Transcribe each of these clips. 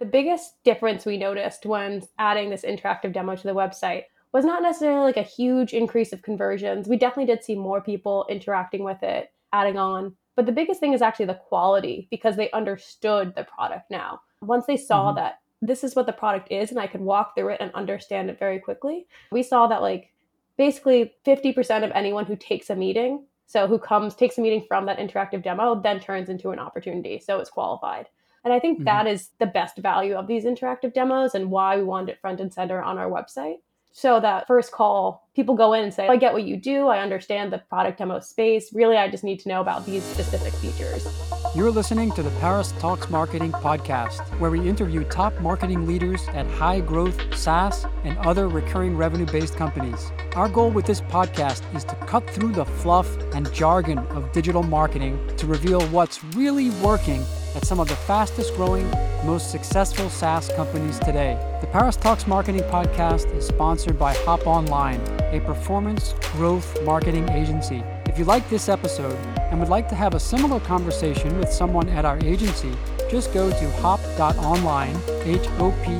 The biggest difference we noticed when adding this interactive demo to the website was not necessarily like a huge increase of conversions. We definitely did see more people interacting with it, adding on. But the biggest thing is actually the quality because they understood the product now. Once they saw mm-hmm. that this is what the product is and I could walk through it and understand it very quickly, we saw that like basically 50% of anyone who takes a meeting, so who comes, takes a meeting from that interactive demo, then turns into an opportunity. So it's qualified. And I think mm-hmm. that is the best value of these interactive demos and why we wanted it front and center on our website so that first call, people go in and say, I get what you do. I understand the product demo space. Really, I just need to know about these specific features. You're listening to the Paris Talks Marketing podcast, where we interview top marketing leaders at high growth SaaS and other recurring revenue based companies. Our goal with this podcast is to cut through the fluff and jargon of digital marketing to reveal what's really working at some of the fastest growing, most successful SaaS companies today. The Paris Talks Marketing Podcast is sponsored by Hop Online, a performance growth marketing agency. If you like this episode and would like to have a similar conversation with someone at our agency, just go to hop.online, H O P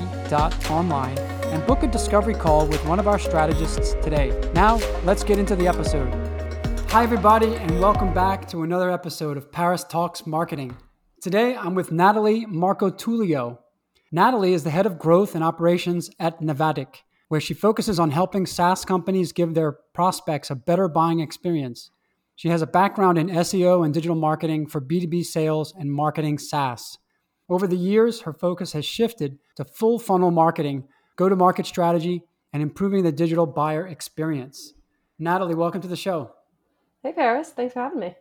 online, and book a discovery call with one of our strategists today. Now, let's get into the episode. Hi, everybody, and welcome back to another episode of Paris Talks Marketing. Today, I'm with Natalie Marcotullio. Natalie is the head of growth and operations at Navattic, where she focuses on helping SaaS companies give their prospects a better buying experience. She has a background in SEO and digital marketing for B2B sales and marketing SaaS. Over the years, her focus has shifted to full funnel marketing, go to market strategy, and improving the digital buyer experience. Natalie, welcome to the show. Hey, Paris. Thanks for having me.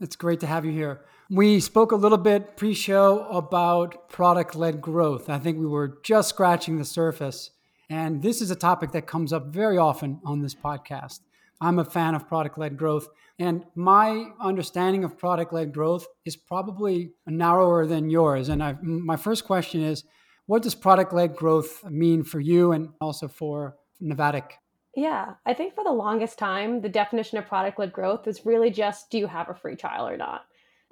It's great to have you here. We spoke a little bit pre show about product led growth. I think we were just scratching the surface. And this is a topic that comes up very often on this podcast. I'm a fan of product led growth. And my understanding of product led growth is probably narrower than yours. And I've, my first question is what does product led growth mean for you and also for Navattic? Yeah, I think for the longest time, the definition of product led growth was really just do you have a free trial or not?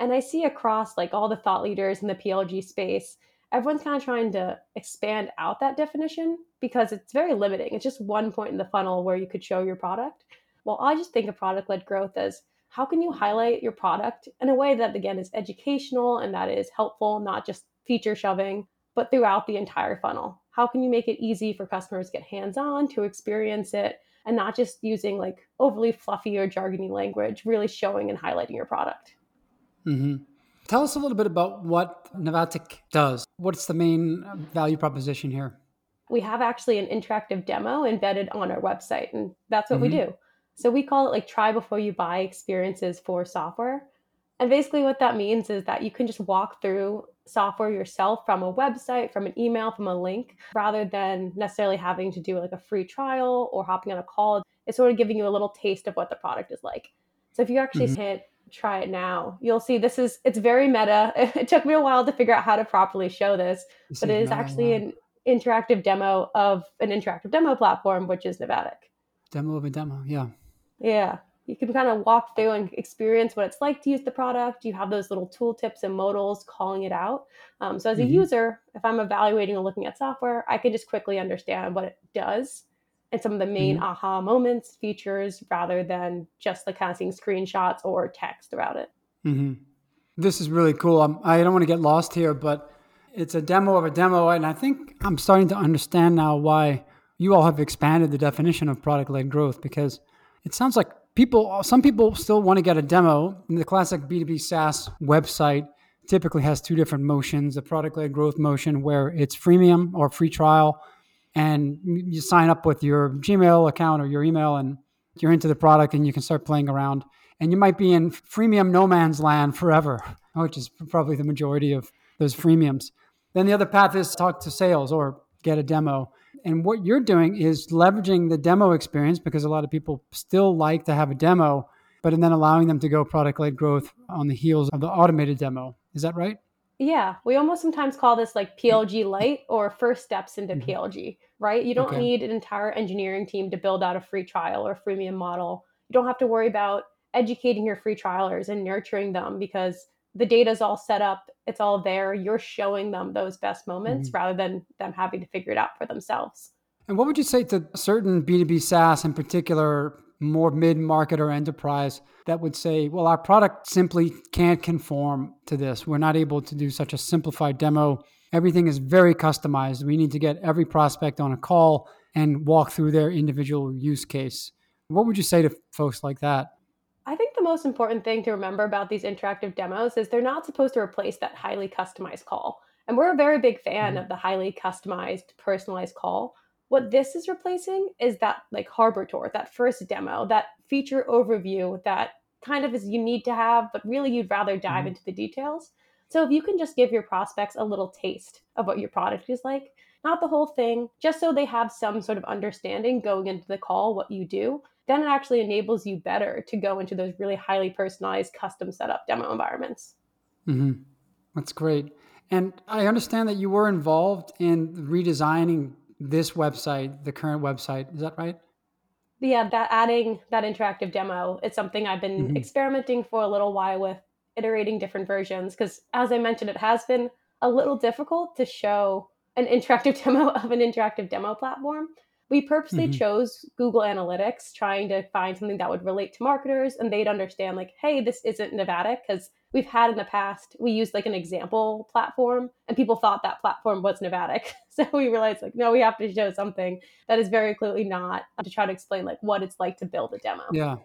And I see across like all the thought leaders in the PLG space, everyone's kind of trying to expand out that definition because it's very limiting. It's just one point in the funnel where you could show your product. Well, I just think of product led growth as how can you highlight your product in a way that, again, is educational and that is helpful, not just feature shoving, but throughout the entire funnel? How can you make it easy for customers to get hands on, to experience it, and not just using like overly fluffy or jargony language, really showing and highlighting your product? Mm-hmm. Tell us a little bit about what Navattic does. What's the main value proposition here? We have actually an interactive demo embedded on our website, and that's what mm-hmm. we do. So we call it like try before you buy experiences for software. And basically, what that means is that you can just walk through software yourself from a website, from an email, from a link, rather than necessarily having to do like a free trial or hopping on a call. It's sort of giving you a little taste of what the product is like. So if you actually mm-hmm. hit try it now. You'll see this is it's very meta. It took me a while to figure out how to properly show this, this but it is actually an interactive demo of an interactive demo platform, which is Navattic. Demo of a demo, yeah. Yeah. You can kind of walk through and experience what it's like to use the product. You have those little tool tips and modals calling it out. Um, so as a mm-hmm. user, if I'm evaluating or looking at software, I can just quickly understand what it does and some of the main mm-hmm. aha moments, features, rather than just the kind of seeing screenshots or text throughout it. Mm-hmm. This is really cool. I'm, I do not want to get lost here, but it's a demo of a demo. And I think I'm starting to understand now why you all have expanded the definition of product led growth because it sounds like people, some people still want to get a demo. The classic B2B SaaS website typically has two different motions a product led growth motion where it's freemium or free trial and you sign up with your Gmail account or your email and you're into the product and you can start playing around. And you might be in freemium no man's land forever, which is probably the majority of those freemiums. Then the other path is talk to sales or get a demo. And what you're doing is leveraging the demo experience because a lot of people still like to have a demo, but and then allowing them to go product led growth on the heels of the automated demo. Is that right? Yeah, we almost sometimes call this like PLG light or first steps into mm-hmm. PLG, right? You don't okay. need an entire engineering team to build out a free trial or freemium model. You don't have to worry about educating your free trialers and nurturing them because the data is all set up, it's all there. You're showing them those best moments mm-hmm. rather than them having to figure it out for themselves. And what would you say to certain B2B SaaS in particular, more mid market or enterprise, that would say, well, our product simply can't conform to this. We're not able to do such a simplified demo. Everything is very customized. We need to get every prospect on a call and walk through their individual use case. What would you say to folks like that? I think the most important thing to remember about these interactive demos is they're not supposed to replace that highly customized call. And we're a very big fan mm-hmm. of the highly customized, personalized call. What this is replacing is that like harbor tour, that first demo, that feature overview that kind of is you need to have, but really you'd rather dive mm-hmm. into the details. So if you can just give your prospects a little taste of what your product is like, not the whole thing, just so they have some sort of understanding going into the call what you do, then it actually enables you better to go into those really highly personalized, custom setup demo environments. Mm-hmm. That's great. And I understand that you were involved in redesigning this website, the current website. Is that right? Yeah, that adding that interactive demo, it's something I've been mm-hmm. experimenting for a little while with, iterating different versions. Because as I mentioned, it has been a little difficult to show an interactive demo of an interactive demo platform. We purposely mm-hmm. chose Google Analytics, trying to find something that would relate to marketers and they'd understand, like, hey, this isn't Navattic because we've had in the past, we used like an example platform and people thought that platform was Navattic. So we realized, like, no, we have to show something that is very clearly not to try to explain, like, what it's like to build a demo. Yeah.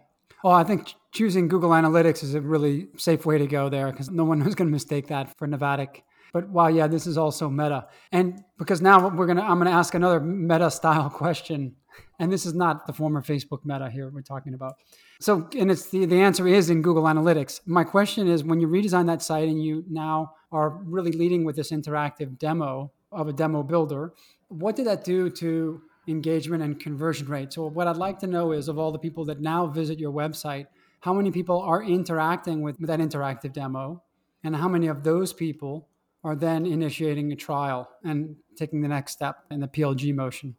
Well, I think choosing Google Analytics is a really safe way to go there because no one is going to mistake that for Navattic. But wow, yeah, this is also meta. And because now we're gonna, I'm gonna ask another meta style question, and this is not the former Facebook meta here we're talking about. So, and it's the the answer is in Google Analytics. My question is, when you redesign that site and you now are really leading with this interactive demo of a demo builder, what did that do to engagement and conversion rate? So, what I'd like to know is, of all the people that now visit your website, how many people are interacting with that interactive demo, and how many of those people are then initiating a trial and taking the next step in the PLG motion.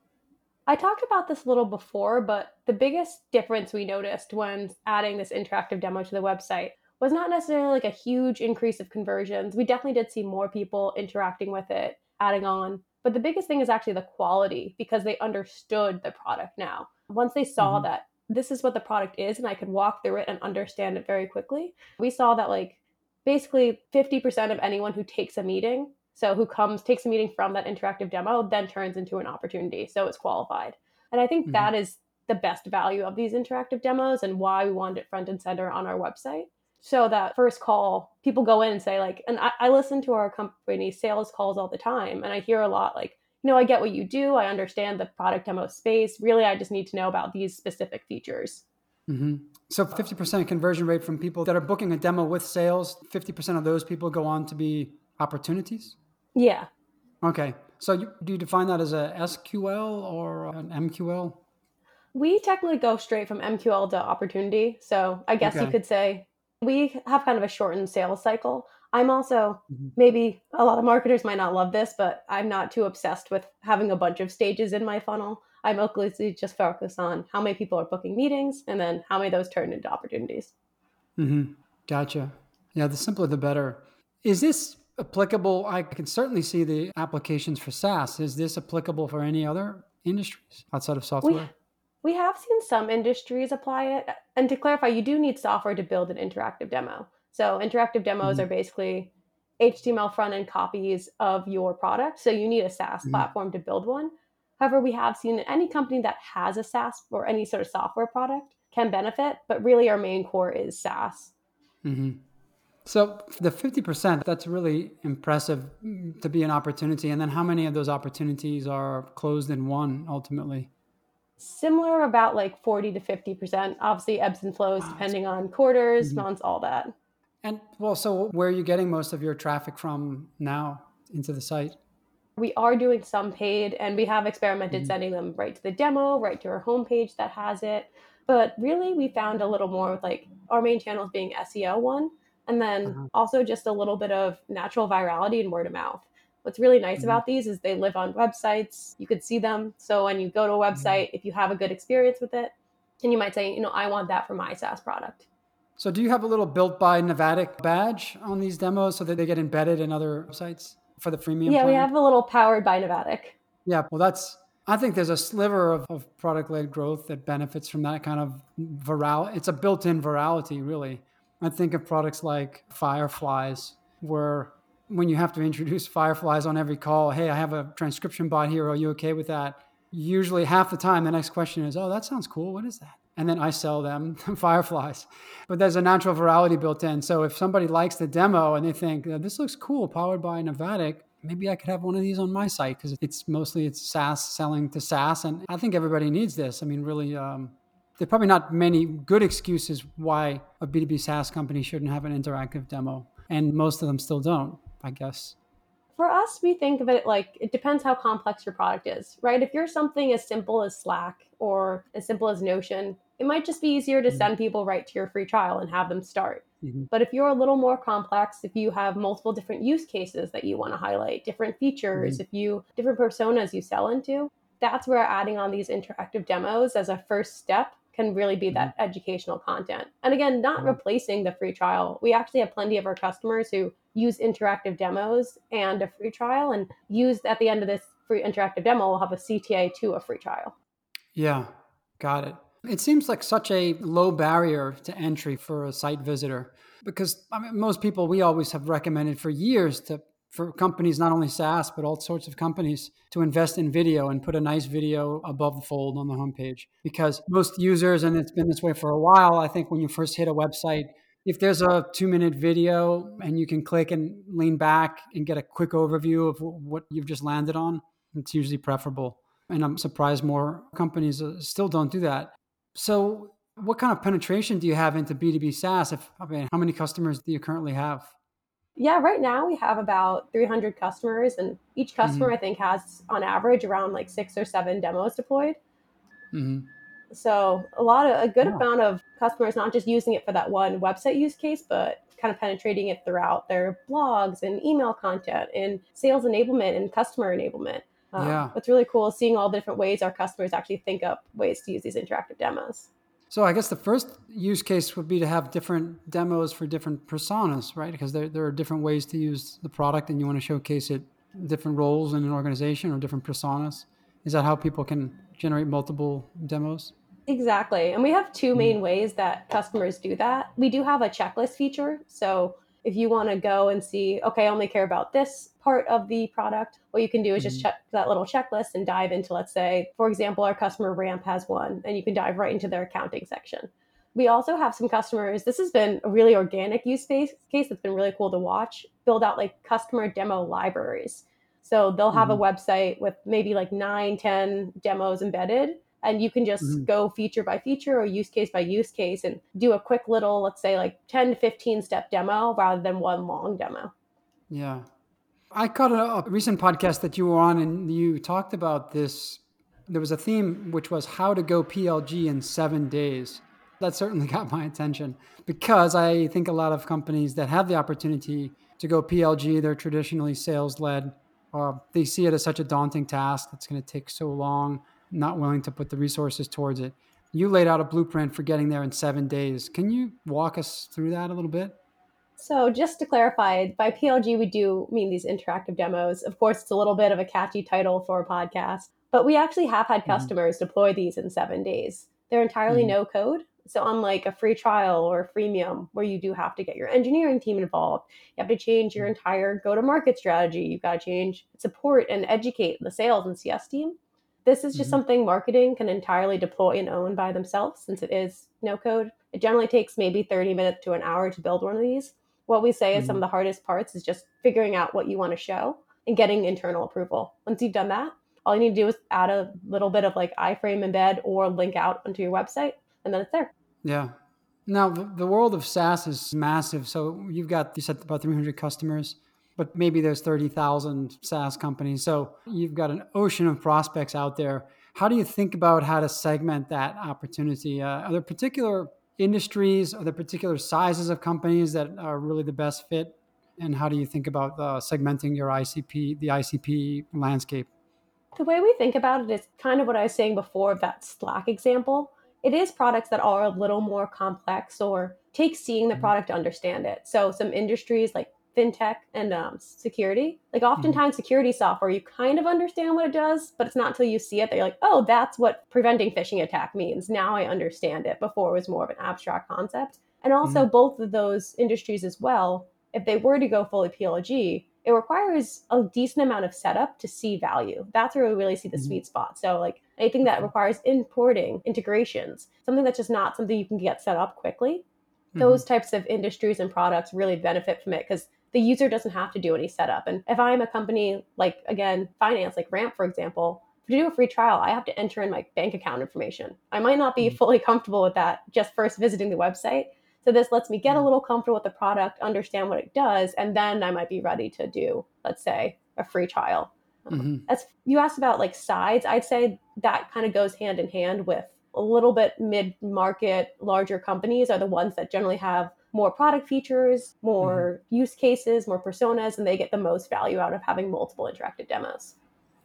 I talked about this a little before, but the biggest difference we noticed when adding this interactive demo to the website was not necessarily like a huge increase of conversions. We definitely did see more people interacting with it, adding on. But the biggest thing is actually the quality because they understood the product now. Once they saw mm-hmm. that this is what the product is and I could walk through it and understand it very quickly, we saw that like basically 50% of anyone who takes a meeting, so who comes, takes a meeting from that interactive demo, then turns into an opportunity. So it's qualified. And I think mm-hmm. that is the best value of these interactive demos and why we wanted it front and center on our website. So that first call, people go in and say, like, and I, I listen to our company sales calls all the time, and I hear a lot like, you know, I get what you do. I understand the product demo space. Really, I just need to know about these specific features. Mm-hmm. So 50% conversion rate from people that are booking a demo with sales, 50% of those people go on to be opportunities? Yeah. Okay. So you, do you define that as a SQL or an MQL? We technically go straight from MQL to opportunity. So I guess okay. you could say we have kind of a shortened sales cycle. I'm also mm-hmm. maybe a lot of marketers might not love this, but I'm not too obsessed with having a bunch of stages in my funnel. I mostly just focus on how many people are booking meetings and then how many of those turn into opportunities. Mm-hmm. Gotcha. Yeah, the simpler the better. Is this applicable? I can certainly see the applications for SaaS. Is this applicable for any other industries outside of software? We, we have seen some industries apply it. And to clarify, you do need software to build an interactive demo. So interactive demos mm-hmm. are basically HTML front end copies of your product. So you need a SaaS mm-hmm. platform to build one. However, we have seen any company that has a SaaS or any sort of software product can benefit, but really our main core is SaaS. Mm-hmm. So the 50%, that's really impressive to be an opportunity. And then how many of those opportunities are closed in one ultimately? Similar, about like 40 to 50%. Obviously, ebbs and flows depending on quarters, mm-hmm. months, all that. And well, so where are you getting most of your traffic from now into the site? we are doing some paid and we have experimented mm-hmm. sending them right to the demo, right to our homepage that has it. But really, we found a little more with like our main channels being SEO one, and then uh-huh. also just a little bit of natural virality and word of mouth. What's really nice mm-hmm. about these is they live on websites. You could see them. So when you go to a website, mm-hmm. if you have a good experience with it, and you might say, you know, I want that for my SaaS product. So, do you have a little built by Navattic badge on these demos so that they get embedded in other sites for the freemium? Yeah, plan? we have a little powered by Navattic. Yeah, well, that's, I think there's a sliver of, of product led growth that benefits from that kind of viral. It's a built in virality, really. I think of products like Fireflies, where when you have to introduce Fireflies on every call, hey, I have a transcription bot here. Are you okay with that? Usually, half the time, the next question is, oh, that sounds cool. What is that? And then I sell them Fireflies. But there's a natural virality built in. So if somebody likes the demo and they think, this looks cool, powered by Navattic, maybe I could have one of these on my site because it's mostly it's SaaS selling to SaaS, and I think everybody needs this. I mean, really, um, there are probably not many good excuses why a B2B SaaS company shouldn't have an interactive demo, and most of them still don't, I guess. For us, we think of it like it depends how complex your product is, right? If you're something as simple as Slack or as simple as Notion, it might just be easier to mm-hmm. send people right to your free trial and have them start. Mm-hmm. But if you're a little more complex, if you have multiple different use cases that you want to highlight, different features, mm-hmm. if you different personas you sell into, that's where adding on these interactive demos as a first step can really be that mm-hmm. educational content. And again, not replacing the free trial. We actually have plenty of our customers who use interactive demos and a free trial and use at the end of this free interactive demo, we'll have a CTA to a free trial. Yeah, got it. It seems like such a low barrier to entry for a site visitor because I mean, most people we always have recommended for years to for companies, not only SaaS, but all sorts of companies to invest in video and put a nice video above the fold on the homepage. Because most users, and it's been this way for a while, I think when you first hit a website, if there's a two minute video and you can click and lean back and get a quick overview of what you've just landed on, it's usually preferable. And I'm surprised more companies uh, still don't do that. So, what kind of penetration do you have into B2B SaaS? If I mean, how many customers do you currently have? Yeah, right now we have about 300 customers, and each customer mm-hmm. I think has on average around like six or seven demos deployed. Mm-hmm. So a lot of a good yeah. amount of customers not just using it for that one website use case, but kind of penetrating it throughout their blogs and email content and sales enablement and customer enablement. Um, yeah. What's really cool is seeing all the different ways our customers actually think up ways to use these interactive demos. So I guess the first use case would be to have different demos for different personas, right? Because there, there are different ways to use the product and you want to showcase it different roles in an organization or different personas. Is that how people can generate multiple demos? Exactly. And we have two hmm. main ways that customers do that. We do have a checklist feature. So if you want to go and see, okay, I only care about this part of the product, what you can do is just mm-hmm. check that little checklist and dive into, let's say, for example, our customer Ramp has one, and you can dive right into their accounting section. We also have some customers, this has been a really organic use case, case that's been really cool to watch, build out like customer demo libraries. So they'll have mm-hmm. a website with maybe like nine, 10 demos embedded and you can just mm-hmm. go feature by feature or use case by use case and do a quick little let's say like 10 to 15 step demo rather than one long demo. Yeah. I caught a, a recent podcast that you were on and you talked about this. There was a theme which was how to go plg in seven days. That certainly got my attention because i think a lot of companies that have the opportunity to go plg they're traditionally sales led uh, they see it as such a daunting task. That's going to take so long not willing to put the resources towards it. You laid out a blueprint for getting there in seven days. Can you walk us through that a little bit? So, just to clarify, by PLG, we do mean these interactive demos. Of course, it's a little bit of a catchy title for a podcast, but we actually have had mm-hmm. customers mm-hmm. deploy these in seven days. They're entirely mm-hmm. no code. So, unlike a free trial or a freemium, where you do have to get your engineering team involved, you have to change your mm-hmm. entire go to market strategy. You've got to change support and educate the sales and CS team. This is just mm-hmm. something marketing can entirely deploy and own by themselves since it is no code. It generally takes maybe 30 minutes to an hour to build one of these. What we say mm-hmm. is some of mm-hmm. the hardest parts is just figuring out what you want to show and getting internal approval. Once you've done that, all you need to do is add a little bit of like iframe embed or link out onto your website, and then it's there. Yeah. Now, the world of SaaS is massive. So you've got, you said about 300 customers but maybe there's 30,000 SaaS companies. So you've got an ocean of prospects out there. How do you think about how to segment that opportunity? Uh, are there particular industries, are there particular sizes of companies that are really the best fit? And how do you think about uh, segmenting your ICP, the ICP landscape? The way we think about it is kind of what I was saying before of that Slack example. It is products that are a little more complex or take seeing the Mhm. product to understand it. So some industries like fintech and um, security, like oftentimes security software, you kind of understand what it does, but it's not until you see it that you're like, oh, that's what preventing phishing attack means. Now I understand it. Before it was more of an abstract concept. And also both of those industries as well, if they were to go fully PLG, it requires a decent amount of setup to see value. That's where we really see the Mhm. sweet spot. So like anything that requires importing, integrations, something that's just not something you can get set up quickly. Mhm. Those types of industries and products really benefit from it because the user doesn't have to do any setup. And if I'm a company like again, finance, like Ramp, for example, to do a free trial, I have to enter in my bank account information. I might not be Mhm. fully comfortable with that just first visiting the website. So this lets me get a Mhm. little comfortable with the product, understand what it does, and then I might be ready to do, let's say, a free trial. Mhm. As you asked about like sides, I'd say that kind of goes hand in hand with a little bit mid market, larger companies are the ones that generally have more product features, more mm-hmm. use cases, more personas, and they get the most value out of having multiple interactive demos.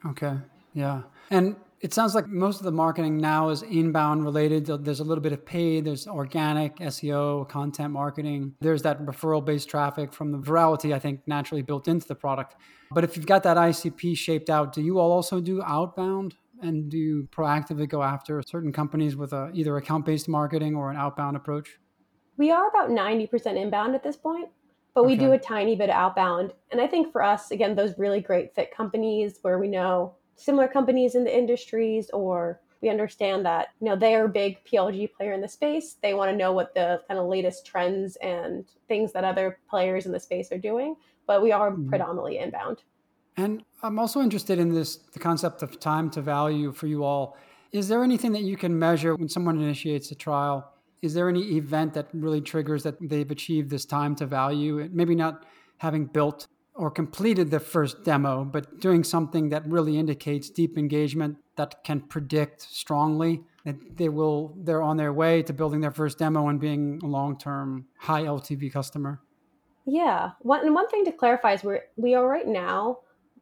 Okay. Yeah. And it sounds like most of the marketing now is inbound related. There's a little bit of paid, there's organic, SEO, content marketing. There's that referral based traffic from the virality, I think, naturally built into the product. But if you've got that ICP shaped out, do you all also do outbound? And do you proactively go after certain companies with a, either account based marketing or an outbound approach? We are about 90% inbound at this point, but we do a tiny bit of outbound. And I think for us, again, those really great fit companies where we know similar companies in the industries or we understand that you know they are a big PLG player in the space. They want to know what the kind of latest trends and things that other players in the space are doing. But we are Mhm. predominantly inbound. And I'm also interested in this the concept of time to value for you all. Is there anything that you can measure when someone initiates a trial? Is there any event that really triggers that they've achieved this time to value? Maybe not having built or completed the first demo, but doing something that really indicates deep engagement that can predict strongly that they will they're on their way to building their first demo and being a long-term high LTV customer. Yeah. One and one thing to clarify is we're we are right now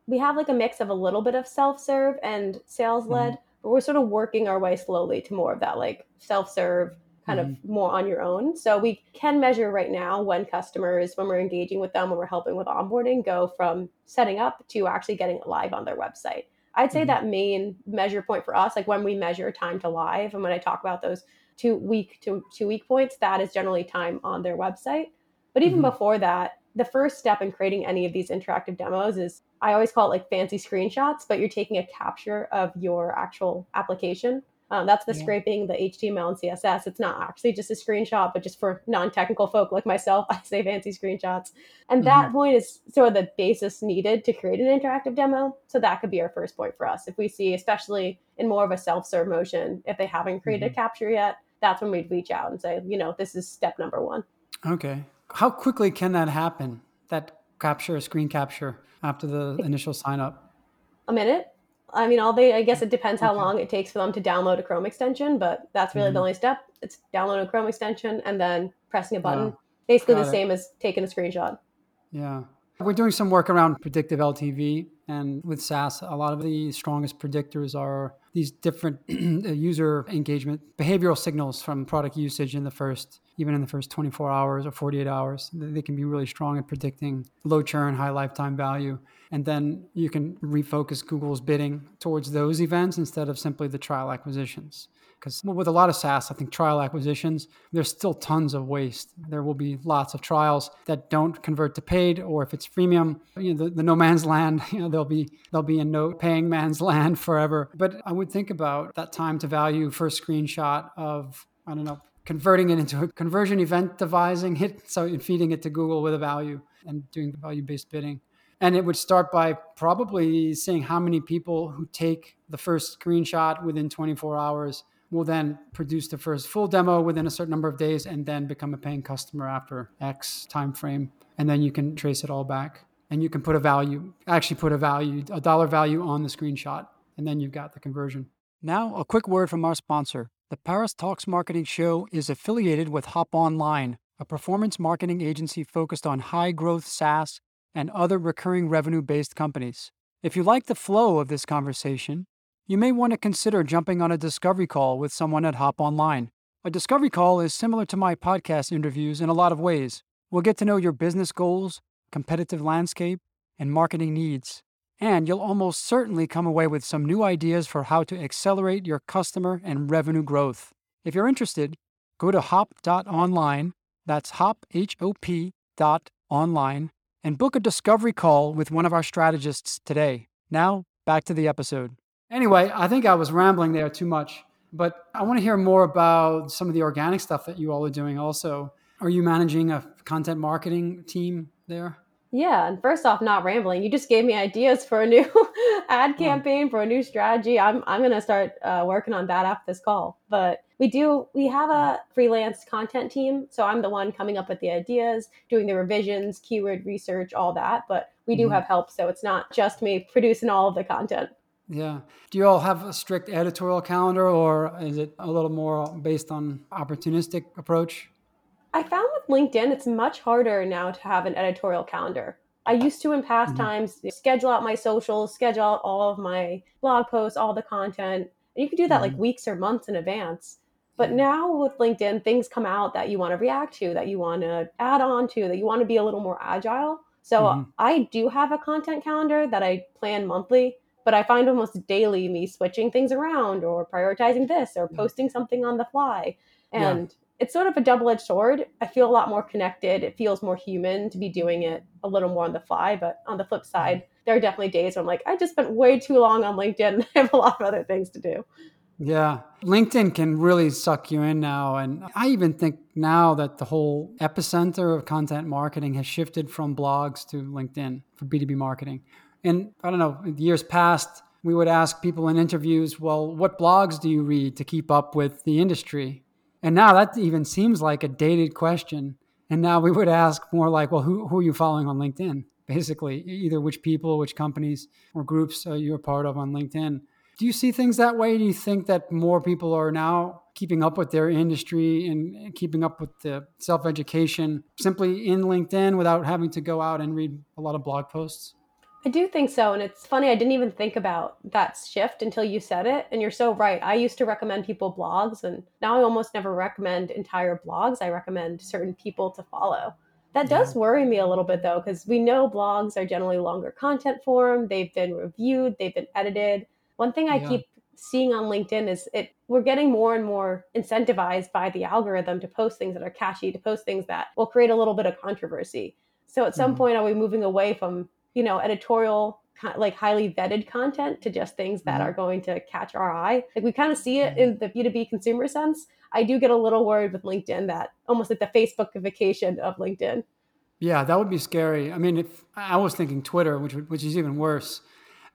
we have like a mix of a little bit of self-serve and sales led, mm-hmm. but we're sort of working our way slowly to more of that like self-serve kind of more on your own. So we can measure right now when customers, when we're engaging with them, when we're helping with onboarding, go from setting up to actually getting it live on their website. I'd say Mhm. that main measure point for us, like when we measure time to live, and when I talk about those two week to two week points, that is generally time on their website. But even Mhm. before that, the first step in creating any of these interactive demos is I always call it like fancy screenshots, but you're taking a capture of your actual application. Um, that's the Yeah. scraping, the HTML and CSS. It's not actually just a screenshot, but just for non technical folk like myself, I say fancy screenshots. And that point is sort of the basis needed to create an interactive demo. So that could be our first point for us. If we see, especially in more of a self serve motion, if they haven't created Mhm. a capture yet, that's when we'd reach out and say, you know, this is step number one. Okay. How quickly can that happen? That capture, a screen capture after the initial sign up? A minute. I mean, all they, I guess it depends how Okay. long it takes for them to download a Chrome extension, but that's really the Mhm. only step. It's downloading a Chrome extension and then pressing a button. Yeah. Basically the it. same as taking a screenshot. Yeah. We're doing some work around predictive LTV. And with SaaS, a lot of the strongest predictors are these different uh, user engagement behavioral signals from product usage in the first, even in the first 24 hours or 48 hours. They can be really strong at predicting low churn, high lifetime value. And then you can refocus Google's bidding towards those events instead of simply the trial acquisitions. Because with a lot of SaaS, I think trial acquisitions, there's still tons of waste. There will be lots of trials that don't convert to paid, or if it's freemium, you know, the, the no man's land, you know, they'll be they'll be in no paying man's land forever. But I would think about that time to value first screenshot of I don't know converting it into a conversion event devising hit so feeding it to Google with a value and doing value based bidding. And it would start by probably seeing how many people who take the first screenshot within 24 hours will then produce the first full demo within a certain number of days and then become a paying customer after X time frame. And then you can trace it all back. And you can put a value, actually put a value, a dollar value on the screenshot. And then you've got the conversion. Now, a quick word from our sponsor. The Paris Talks Marketing Show is affiliated with Hop Online, a performance marketing agency focused on high growth SaaS and other recurring revenue based companies. If you like the flow of this conversation, you may want to consider jumping on a discovery call with someone at Hop Online. A discovery call is similar to my podcast interviews in a lot of ways. We'll get to know your business goals, competitive landscape, and marketing needs. And you'll almost certainly come away with some new ideas for how to accelerate your customer and revenue growth. If you're interested, go to hop.online, that's hop, H O P dot online, and book a discovery call with one of our strategists today. Now, back to the episode. Anyway, I think I was rambling there too much, but I want to hear more about some of the organic stuff that you all are doing also. Are you managing a content marketing team there? Yeah, and first off, not rambling. You just gave me ideas for a new ad campaign for a new strategy. I'm I'm gonna start uh, working on that after this call. But we do we have a freelance content team, so I'm the one coming up with the ideas, doing the revisions, keyword research, all that. But we do mm-hmm. have help, so it's not just me producing all of the content. Yeah. Do you all have a strict editorial calendar, or is it a little more based on opportunistic approach? I found with LinkedIn, it's much harder now to have an editorial calendar. I used to in past mm-hmm. times schedule out my socials, schedule out all of my blog posts, all the content. And you could do that mm-hmm. like weeks or months in advance. But now with LinkedIn, things come out that you want to react to, that you want to add on to, that you want to be a little more agile. So mm-hmm. I do have a content calendar that I plan monthly, but I find almost daily me switching things around or prioritizing this or mm. posting something on the fly. And yeah it's sort of a double edged sword. I feel a lot more connected. It feels more human to be doing it a little more on the fly. But on the flip side, there are definitely days where I'm like, I just spent way too long on LinkedIn and I have a lot of other things to do. Yeah. LinkedIn can really suck you in now. And I even think now that the whole epicenter of content marketing has shifted from blogs to LinkedIn for B2B marketing. And I don't know, years past, we would ask people in interviews, well, what blogs do you read to keep up with the industry? And now that even seems like a dated question. And now we would ask more like, well, who, who are you following on LinkedIn? Basically, either which people, which companies or groups are you a part of on LinkedIn. Do you see things that way? Do you think that more people are now keeping up with their industry and keeping up with the self education simply in LinkedIn without having to go out and read a lot of blog posts? I do think so. And it's funny, I didn't even think about that shift until you said it. And you're so right. I used to recommend people blogs, and now I almost never recommend entire blogs. I recommend certain people to follow. That does worry me a little bit though, because we know blogs are generally longer content form. They've been reviewed, they've been edited. One thing I yeah. keep seeing on LinkedIn is it we're getting more and more incentivized by the algorithm to post things that are catchy, to post things that will create a little bit of controversy. So at some mm-hmm. point, are we moving away from you know, editorial like highly vetted content to just things that mm-hmm. are going to catch our eye. Like we kind of see it in the B2B consumer sense. I do get a little worried with LinkedIn that almost like the Facebookification of LinkedIn. Yeah, that would be scary. I mean, if I was thinking Twitter, which which is even worse.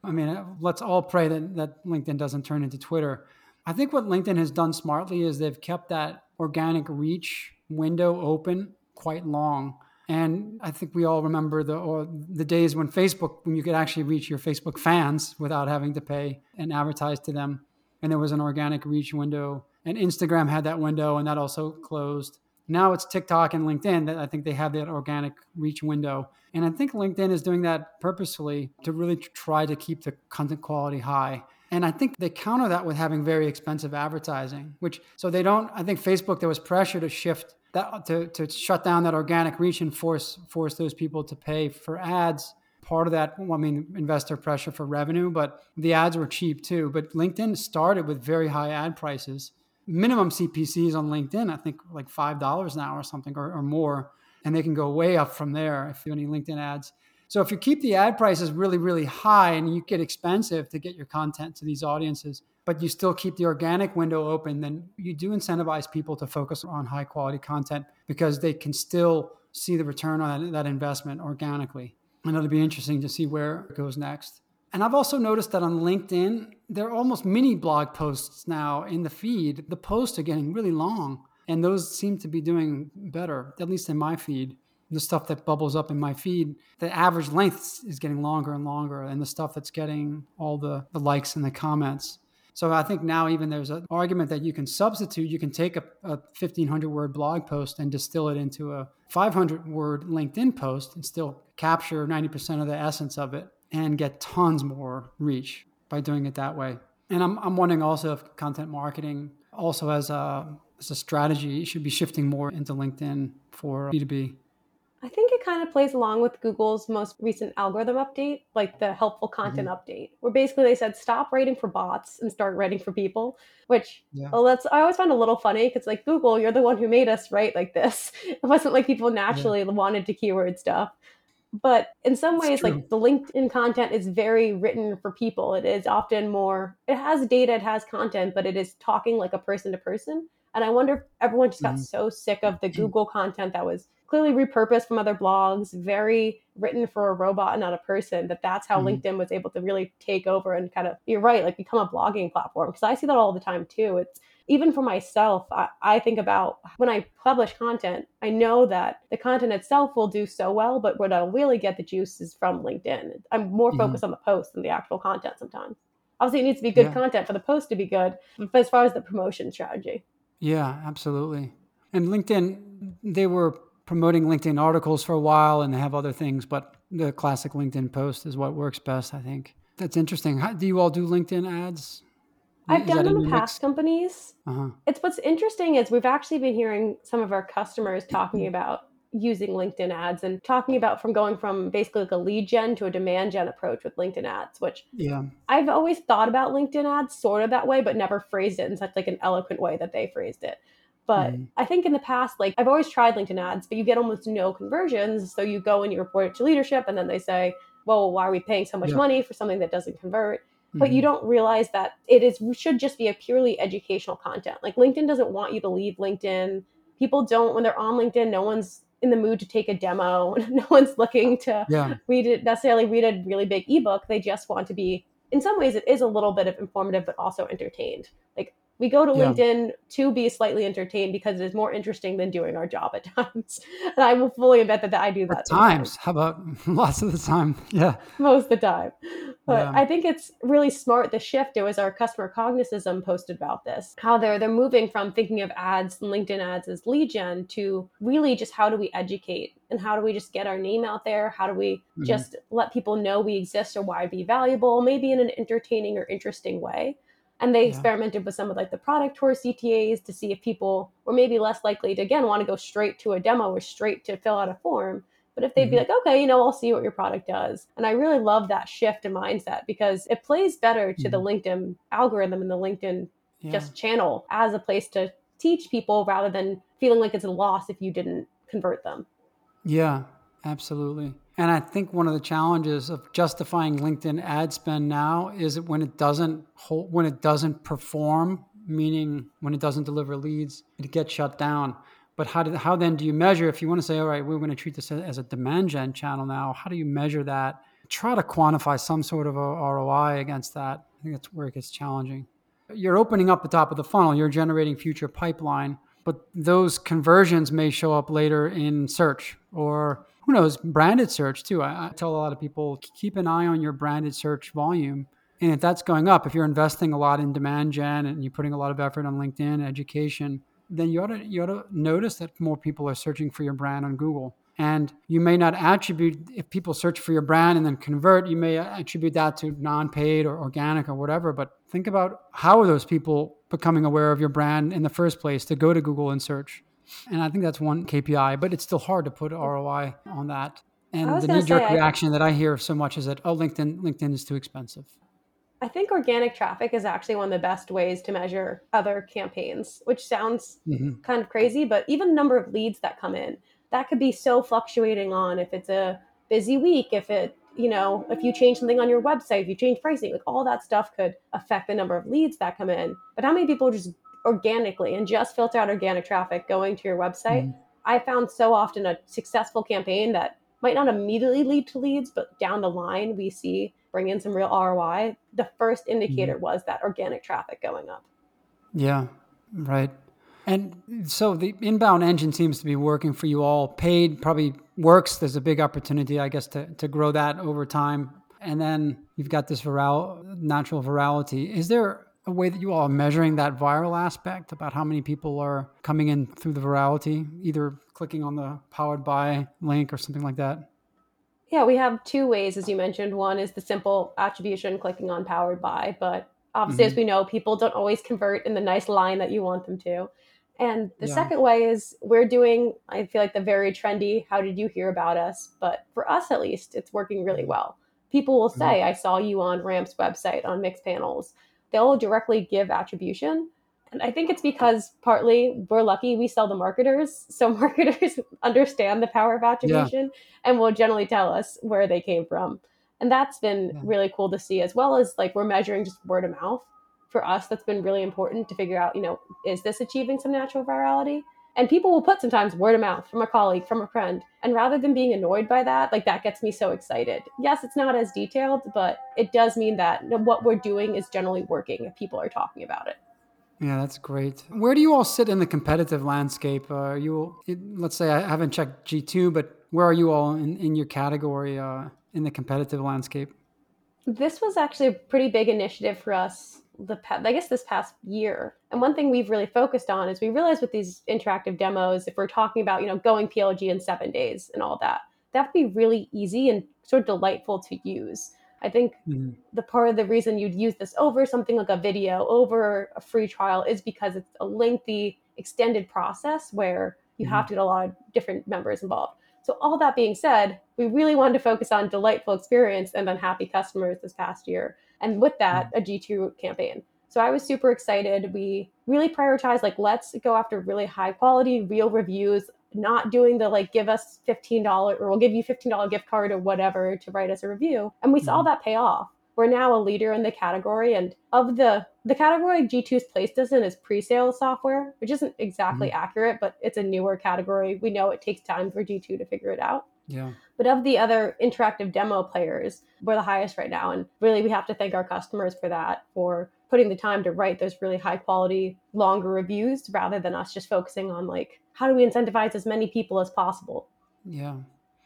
I mean, uh, let's all pray that that LinkedIn doesn't turn into Twitter. I think what LinkedIn has done smartly is they've kept that organic reach window open quite long. And I think we all remember the the days when Facebook, when you could actually reach your Facebook fans without having to pay and advertise to them. And there was an organic reach window. And Instagram had that window, and that also closed. Now it's TikTok and LinkedIn that I think they have that organic reach window. And I think LinkedIn is doing that purposefully to really try to keep the content quality high. And I think they counter that with having very expensive advertising, which so they don't. I think Facebook, there was pressure to shift that to, to shut down that organic reach and force force those people to pay for ads. Part of that, I mean, investor pressure for revenue, but the ads were cheap too. But LinkedIn started with very high ad prices. Minimum CPCs on LinkedIn, I think, like five dollars an hour or something or, or more, and they can go way up from there if you have any LinkedIn ads. So if you keep the ad prices really, really high and you get expensive to get your content to these audiences, but you still keep the organic window open, then you do incentivize people to focus on high quality content because they can still see the return on that, investment organically. And it'll be interesting to see where it goes next. And I've also noticed that on LinkedIn, there are almost mini blog posts now in the feed. The posts are getting really long, and those seem to be doing better, at least in my feed. The stuff that bubbles up in my feed, the average length is getting longer and longer, and the stuff that's getting all the, the likes and the comments so I think now even there's an argument that you can substitute, you can take a, a 1500 word blog post and distill it into a 500 word LinkedIn post and still capture 90% of the essence of it and get tons more reach by doing it that way. And I'm, I'm wondering also if content marketing also has a as a strategy should be shifting more into LinkedIn for B2B? I think it kind of plays along with Google's most recent algorithm update, like the helpful content mm-hmm. update, where basically they said stop writing for bots and start writing for people. Which, yeah. well, that's I always find a little funny because like Google, you're the one who made us write like this. It wasn't like people naturally yeah. wanted to keyword stuff. But in some ways, like the LinkedIn content is very written for people. It is often more, it has data, it has content, but it is talking like a person to person. And I wonder if everyone just got mm-hmm. so sick of the Google content that was clearly repurposed from other blogs, very written for a robot and not a person, that that's how mm-hmm. LinkedIn was able to really take over and kind of, you're right, like become a blogging platform. Because I see that all the time too. It's even for myself, I, I, think about when I publish content, I know that the content itself will do so well, but what I'll really get the juice is from LinkedIn. I'm more mm-hmm. focused on the post than the actual content sometimes. Obviously, it needs to be good yeah. content for the post to be good, but as far as the promotion strategy. Yeah, absolutely. And LinkedIn, they were promoting LinkedIn articles for a while and they have other things, but the classic LinkedIn post is what works best, I think. That's interesting. How, do you all do LinkedIn ads? I've done them in past companies. Uh-huh. It's what's interesting is we've actually been hearing some of our customers talking mm-hmm. about using LinkedIn ads and talking about from going from basically like a lead gen to a demand gen approach with LinkedIn ads, which yeah, I've always thought about LinkedIn ads sort of that way, but never phrased it in such like an eloquent way that they phrased it. But mm. I think in the past, like I've always tried LinkedIn ads, but you get almost no conversions. So you go and you report it to leadership, and then they say, well, why are we paying so much yeah. money for something that doesn't convert? But you mm-hmm. don't realize that it is should just be a purely educational content. Like LinkedIn doesn't want you to leave LinkedIn. People don't when they're on LinkedIn, no one's in the mood to take a demo. no one's looking to yeah. read it necessarily read a really big ebook. They just want to be in some ways it is a little bit of informative but also entertained. Like we go to yeah. LinkedIn to be slightly entertained because it is more interesting than doing our job at times. And I will fully admit that, that I do that. At times. How about lots of the time? Yeah. Most of the time. But yeah. I think it's really smart the shift. It was our customer Cognism posted about this. How they're they're moving from thinking of ads and LinkedIn ads as lead gen to really just how do we educate and how do we just get our name out there? How do we mm-hmm. just let people know we exist or why be valuable, maybe in an entertaining or interesting way? And they yeah. experimented with some of like the product tour CTAs to see if people were maybe less likely to again want to go straight to a demo or straight to fill out a form. But if they'd mm-hmm. be like, okay, you know, I'll see what your product does. And I really love that shift in mindset because it plays better to mm-hmm. the LinkedIn algorithm and the LinkedIn yeah. just channel as a place to teach people rather than feeling like it's a loss if you didn't convert them. Yeah, absolutely. And I think one of the challenges of justifying LinkedIn ad spend now is that when it doesn't hold, when it doesn't perform, meaning when it doesn't deliver leads, it gets shut down. But how did how then do you measure if you want to say, all right, we're going to treat this as a demand gen channel now? How do you measure that? Try to quantify some sort of a ROI against that. I think that's where it gets challenging. You're opening up the top of the funnel. You're generating future pipeline, but those conversions may show up later in search or who knows, branded search too. I, I, tell a lot of people keep an eye on your branded search volume. And if that's going up, if you're investing a lot in demand gen and you're putting a lot of effort on LinkedIn education, then you ought to you ought to notice that more people are searching for your brand on Google. And you may not attribute if people search for your brand and then convert, you may attribute that to non-paid or organic or whatever. But think about how are those people becoming aware of your brand in the first place to go to Google and search. And I think that's one KPI, but it's still hard to put ROI on that. And the knee jerk reaction that I hear so much is that, oh, LinkedIn, LinkedIn is too expensive. I think organic traffic is actually one of the best ways to measure other campaigns, which sounds mm-hmm. kind of crazy, but even the number of leads that come in, that could be so fluctuating on if it's a busy week, if it, you know, if you change something on your website, if you change pricing, like all that stuff could affect the number of leads that come in. But how many people just organically and just filter out organic traffic going to your website, mm. I found so often a successful campaign that might not immediately lead to leads, but down the line we see bring in some real ROI. The first indicator mm. was that organic traffic going up. Yeah, right. And so the inbound engine seems to be working for you all. Paid probably works. There's a big opportunity, I guess, to, to grow that over time. And then you've got this viral, natural virality. Is there a way that you all are measuring that viral aspect about how many people are coming in through the virality, either clicking on the powered by link or something like that? Yeah, we have two ways, as you mentioned. One is the simple attribution, clicking on powered by, but obviously, mm-hmm. as we know, people don't always convert in the nice line that you want them to. And the Yeah. second way is we're doing, I feel like the very trendy, how did you hear about us? But for us at least, it's working really well. People will say, I saw you on Ramp's website on Mixpanel's. They'll directly give attribution. And I think it's because partly we're lucky we sell to marketers. So marketers understand the power of attribution and will generally tell us where they came from. And that's been Yeah. really cool to see, as well as like we're measuring just word of mouth. For us, that's been really important to figure out, you know, is this achieving some natural virality? And people will put sometimes word of mouth from a colleague, from a friend. And rather than being annoyed by that, like that gets me so excited. Yes, it's not as detailed, but it does mean that what we're doing is generally working if people are talking about it. Yeah, that's great. Where do you all sit in the competitive landscape? Uh, are you, let's say, I haven't checked G2, but where are you all in, in your category uh, in the competitive landscape? This was actually a pretty big initiative for us the I guess this past year. And one thing we've really focused on is we realized with these interactive demos, if we're talking about, you know, going PLG in seven days and all that, have to be really easy and sort of delightful to use. I think Mhm. the part of the reason you'd use this over something like a video, over a free trial, is because it's a lengthy, extended process where you have to get a lot of different members involved. So, all that being said, we really wanted to focus on delightful experience and then happy customers this past year. And with that, a G2 campaign. So I was super excited. We really prioritized like let's go after really high quality, real reviews, not doing the like give us $15 or we'll give you $15 gift card or whatever to write us a review. And we saw Mhm. that pay off. We're now a leader in the category and of the the category G2's placed us in is pre-sale software, which isn't exactly mm-hmm. accurate, but it's a newer category. We know it takes time for G2 to figure it out. Yeah. But of the other interactive demo players, we're the highest right now. And really, we have to thank our customers for that, for putting the time to write those really high quality, longer reviews rather than us just focusing on like, how do we incentivize as many people as possible? Yeah.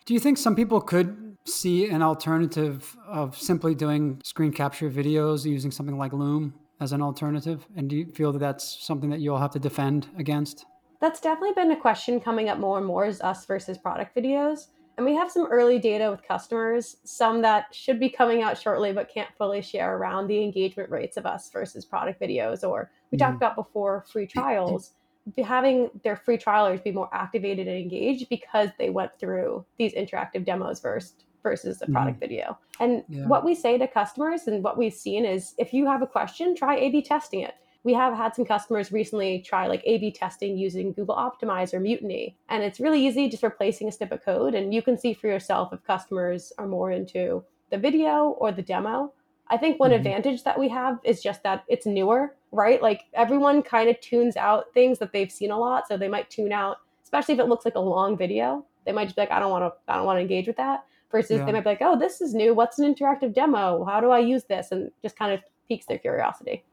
Do you think some people could see an alternative of simply doing screen capture videos using something like Loom as an alternative? And do you feel that that's something that you'll have to defend against? That's definitely been a question coming up more and more is us versus product videos. And we have some early data with customers, some that should be coming out shortly but can't fully share around the engagement rates of us versus product videos. Or we Mhm. talked about before free trials, having their free trialers be more activated and engaged because they went through these interactive demos first versus a product video. And Yeah. what we say to customers and what we've seen is if you have a question, try A B testing it we have had some customers recently try like A B testing using Google Optimize or Mutiny. And it's really easy just replacing a snip of code. And you can see for yourself if customers are more into the video or the demo. I think one Mhm. advantage that we have is just that it's newer, right? Like everyone kind of tunes out things that they've seen a lot. So they might tune out, especially if it looks like a long video. They might just be like, I don't want to, I don't want to engage with that. Versus Yeah. they might be like, oh, this is new. What's an interactive demo? How do I use this? And just kind of piques their curiosity.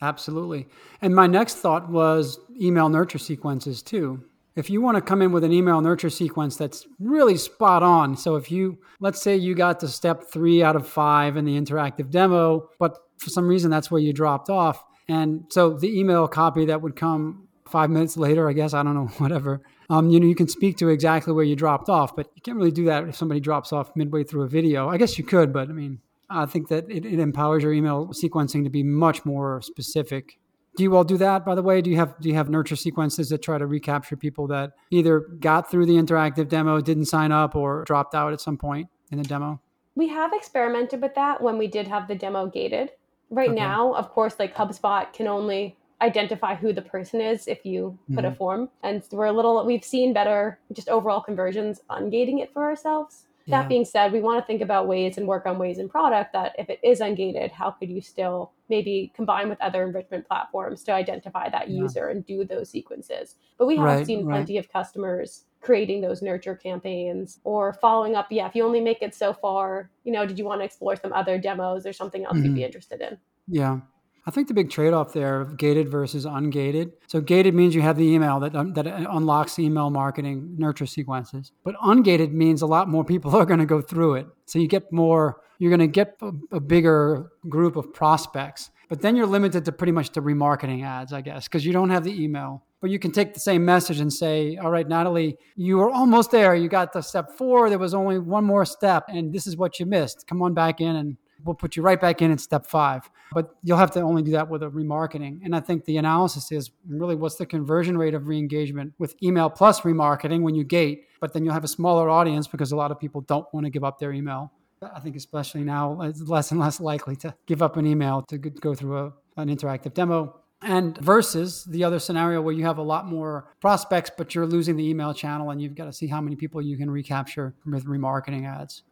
Absolutely. And my next thought was email nurture sequences too. If you want to come in with an email nurture sequence that's really spot on, so if you, let's say you got to step three out of five in the interactive demo, but for some reason that's where you dropped off. And so the email copy that would come five minutes later, I guess, I don't know, whatever, um, you know, you can speak to exactly where you dropped off, but you can't really do that if somebody drops off midway through a video. I guess you could, but I mean, I think that it, it empowers your email sequencing to be much more specific. Do you all do that, by the way? Do you have do you have nurture sequences that try to recapture people that either got through the interactive demo, didn't sign up, or dropped out at some point in the demo? We have experimented with that when we did have the demo gated. Right Okay. now, of course, like HubSpot can only identify who the person is if you put a Mhm. form. And we're a little, we've seen better just overall conversions ungating it for ourselves. Yeah. That being said, we want to think about ways and work on ways in product that if it is ungated, how could you still maybe combine with other enrichment platforms to identify that Yeah. user and do those sequences? But we have Right, seen right. plenty of customers creating those nurture campaigns or following up. Yeah, if you only make it so far, you know, did you want to explore some other demos or something else you'd be Mhm. interested in? Yeah. I think the big trade off there of gated versus ungated. So, gated means you have the email that, um, that unlocks email marketing nurture sequences, but ungated means a lot more people are going to go through it. So, you get more, you're going to get a, a bigger group of prospects, but then you're limited to pretty much to remarketing ads, I guess, because you don't have the email. But you can take the same message and say, all right, Natalie, you were almost there. You got to step four. There was only one more step, and this is what you missed. Come on back in and will put you right back in at step five. But you'll have to only do that with a remarketing. And I think the analysis is really what's the conversion rate of re-engagement with email plus remarketing when you gate, but then you'll have a smaller audience because a lot of people don't want to give up their email. I think especially now it's less and less likely to give up an email to go through a, an interactive demo. And versus the other scenario where you have a lot more prospects, but you're losing the email channel and you've got to see how many people you can recapture with remarketing ads.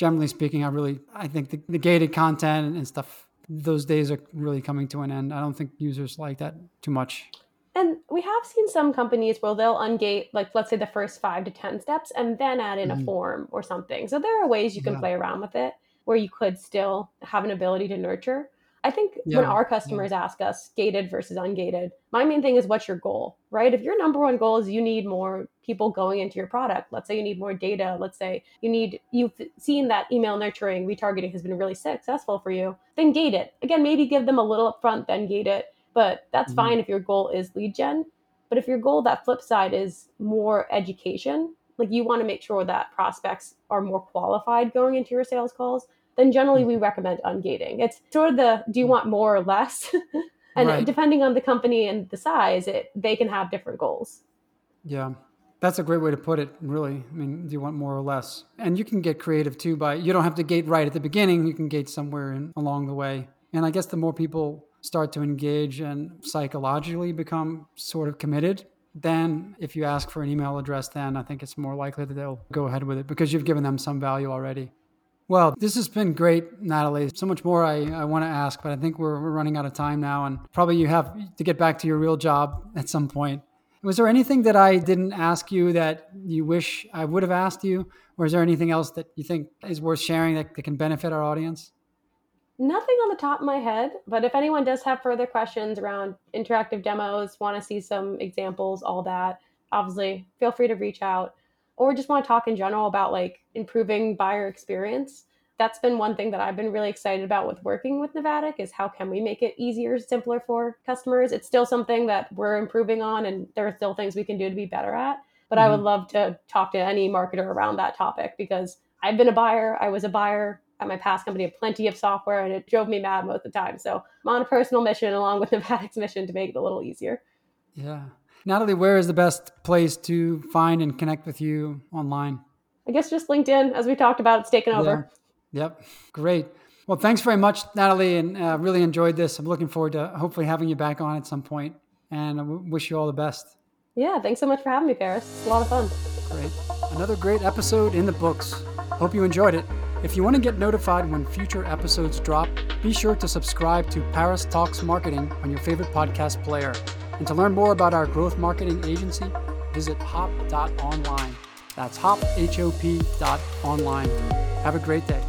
Generally speaking, I really I think the, the gated content and stuff those days are really coming to an end. I don't think users like that too much. And we have seen some companies where they'll ungate, like, let's say the first five to 10 steps and then add in mm-hmm. a form or something. So there are ways you can yeah. play around with it where you could still have an ability to nurture. I think yeah. when our customers yeah. ask us gated versus ungated, my main thing is what's your goal, right? If your number one goal is you need more people going into your product, let's say you need more data, let's say you need, you've seen that email nurturing, retargeting has been really successful for you, then gate it. Again, maybe give them a little upfront, then gate it but that's mm-hmm. fine if your goal is lead gen. But if your goal, that flip side, is more education, like you want to make sure that prospects are more qualified going into your sales calls, then generally we mm-hmm. recommend ungating. It's sort of the do you want more or less? and right. depending on the company and the size, it they can have different goals. Yeah. That's a great way to put it, really. I mean, do you want more or less? And you can get creative too by you don't have to gate right at the beginning, you can gate somewhere in, along the way. And I guess the more people start to engage and psychologically become sort of committed, then if you ask for an email address, then I think it's more likely that they'll go ahead with it because you've given them some value already. Well, this has been great, Natalie. So much more I, I want to ask, but I think we're, we're running out of time now, and probably you have to get back to your real job at some point. Was there anything that I didn't ask you that you wish I would have asked you? Or is there anything else that you think is worth sharing that, that can benefit our audience? Nothing on the top of my head, but if anyone does have further questions around interactive demos, want to see some examples, all that, obviously feel free to reach out or just want to talk in general about like improving buyer experience. That's been one thing that I've been really excited about with working with Navattic is how can we make it easier, simpler for customers. It's still something that we're improving on and there are still things we can do to be better at. But mm-hmm. I would mm-hmm. love to talk to any marketer around that topic because I've been a buyer, I was a buyer at my past company had plenty of software and it drove me mad most of the time. So I'm on a personal mission along with Navattic's mission to make it a little easier. Yeah. Natalie, where is the best place to find and connect with you online? I guess just LinkedIn, as we talked about, it's taken over. Yeah. Yep. Great. Well, thanks very much, Natalie, and uh, really enjoyed this. I'm looking forward to hopefully having you back on at some point, and I wish you all the best. Yeah, thanks so much for having me, Paris. It's a lot of fun. Great. Another great episode in the books. Hope you enjoyed it. If you want to get notified when future episodes drop, be sure to subscribe to Paris Talks Marketing on your favorite podcast player. And to learn more about our growth marketing agency, visit hop.online. That's hop, H O P dot online. Have a great day.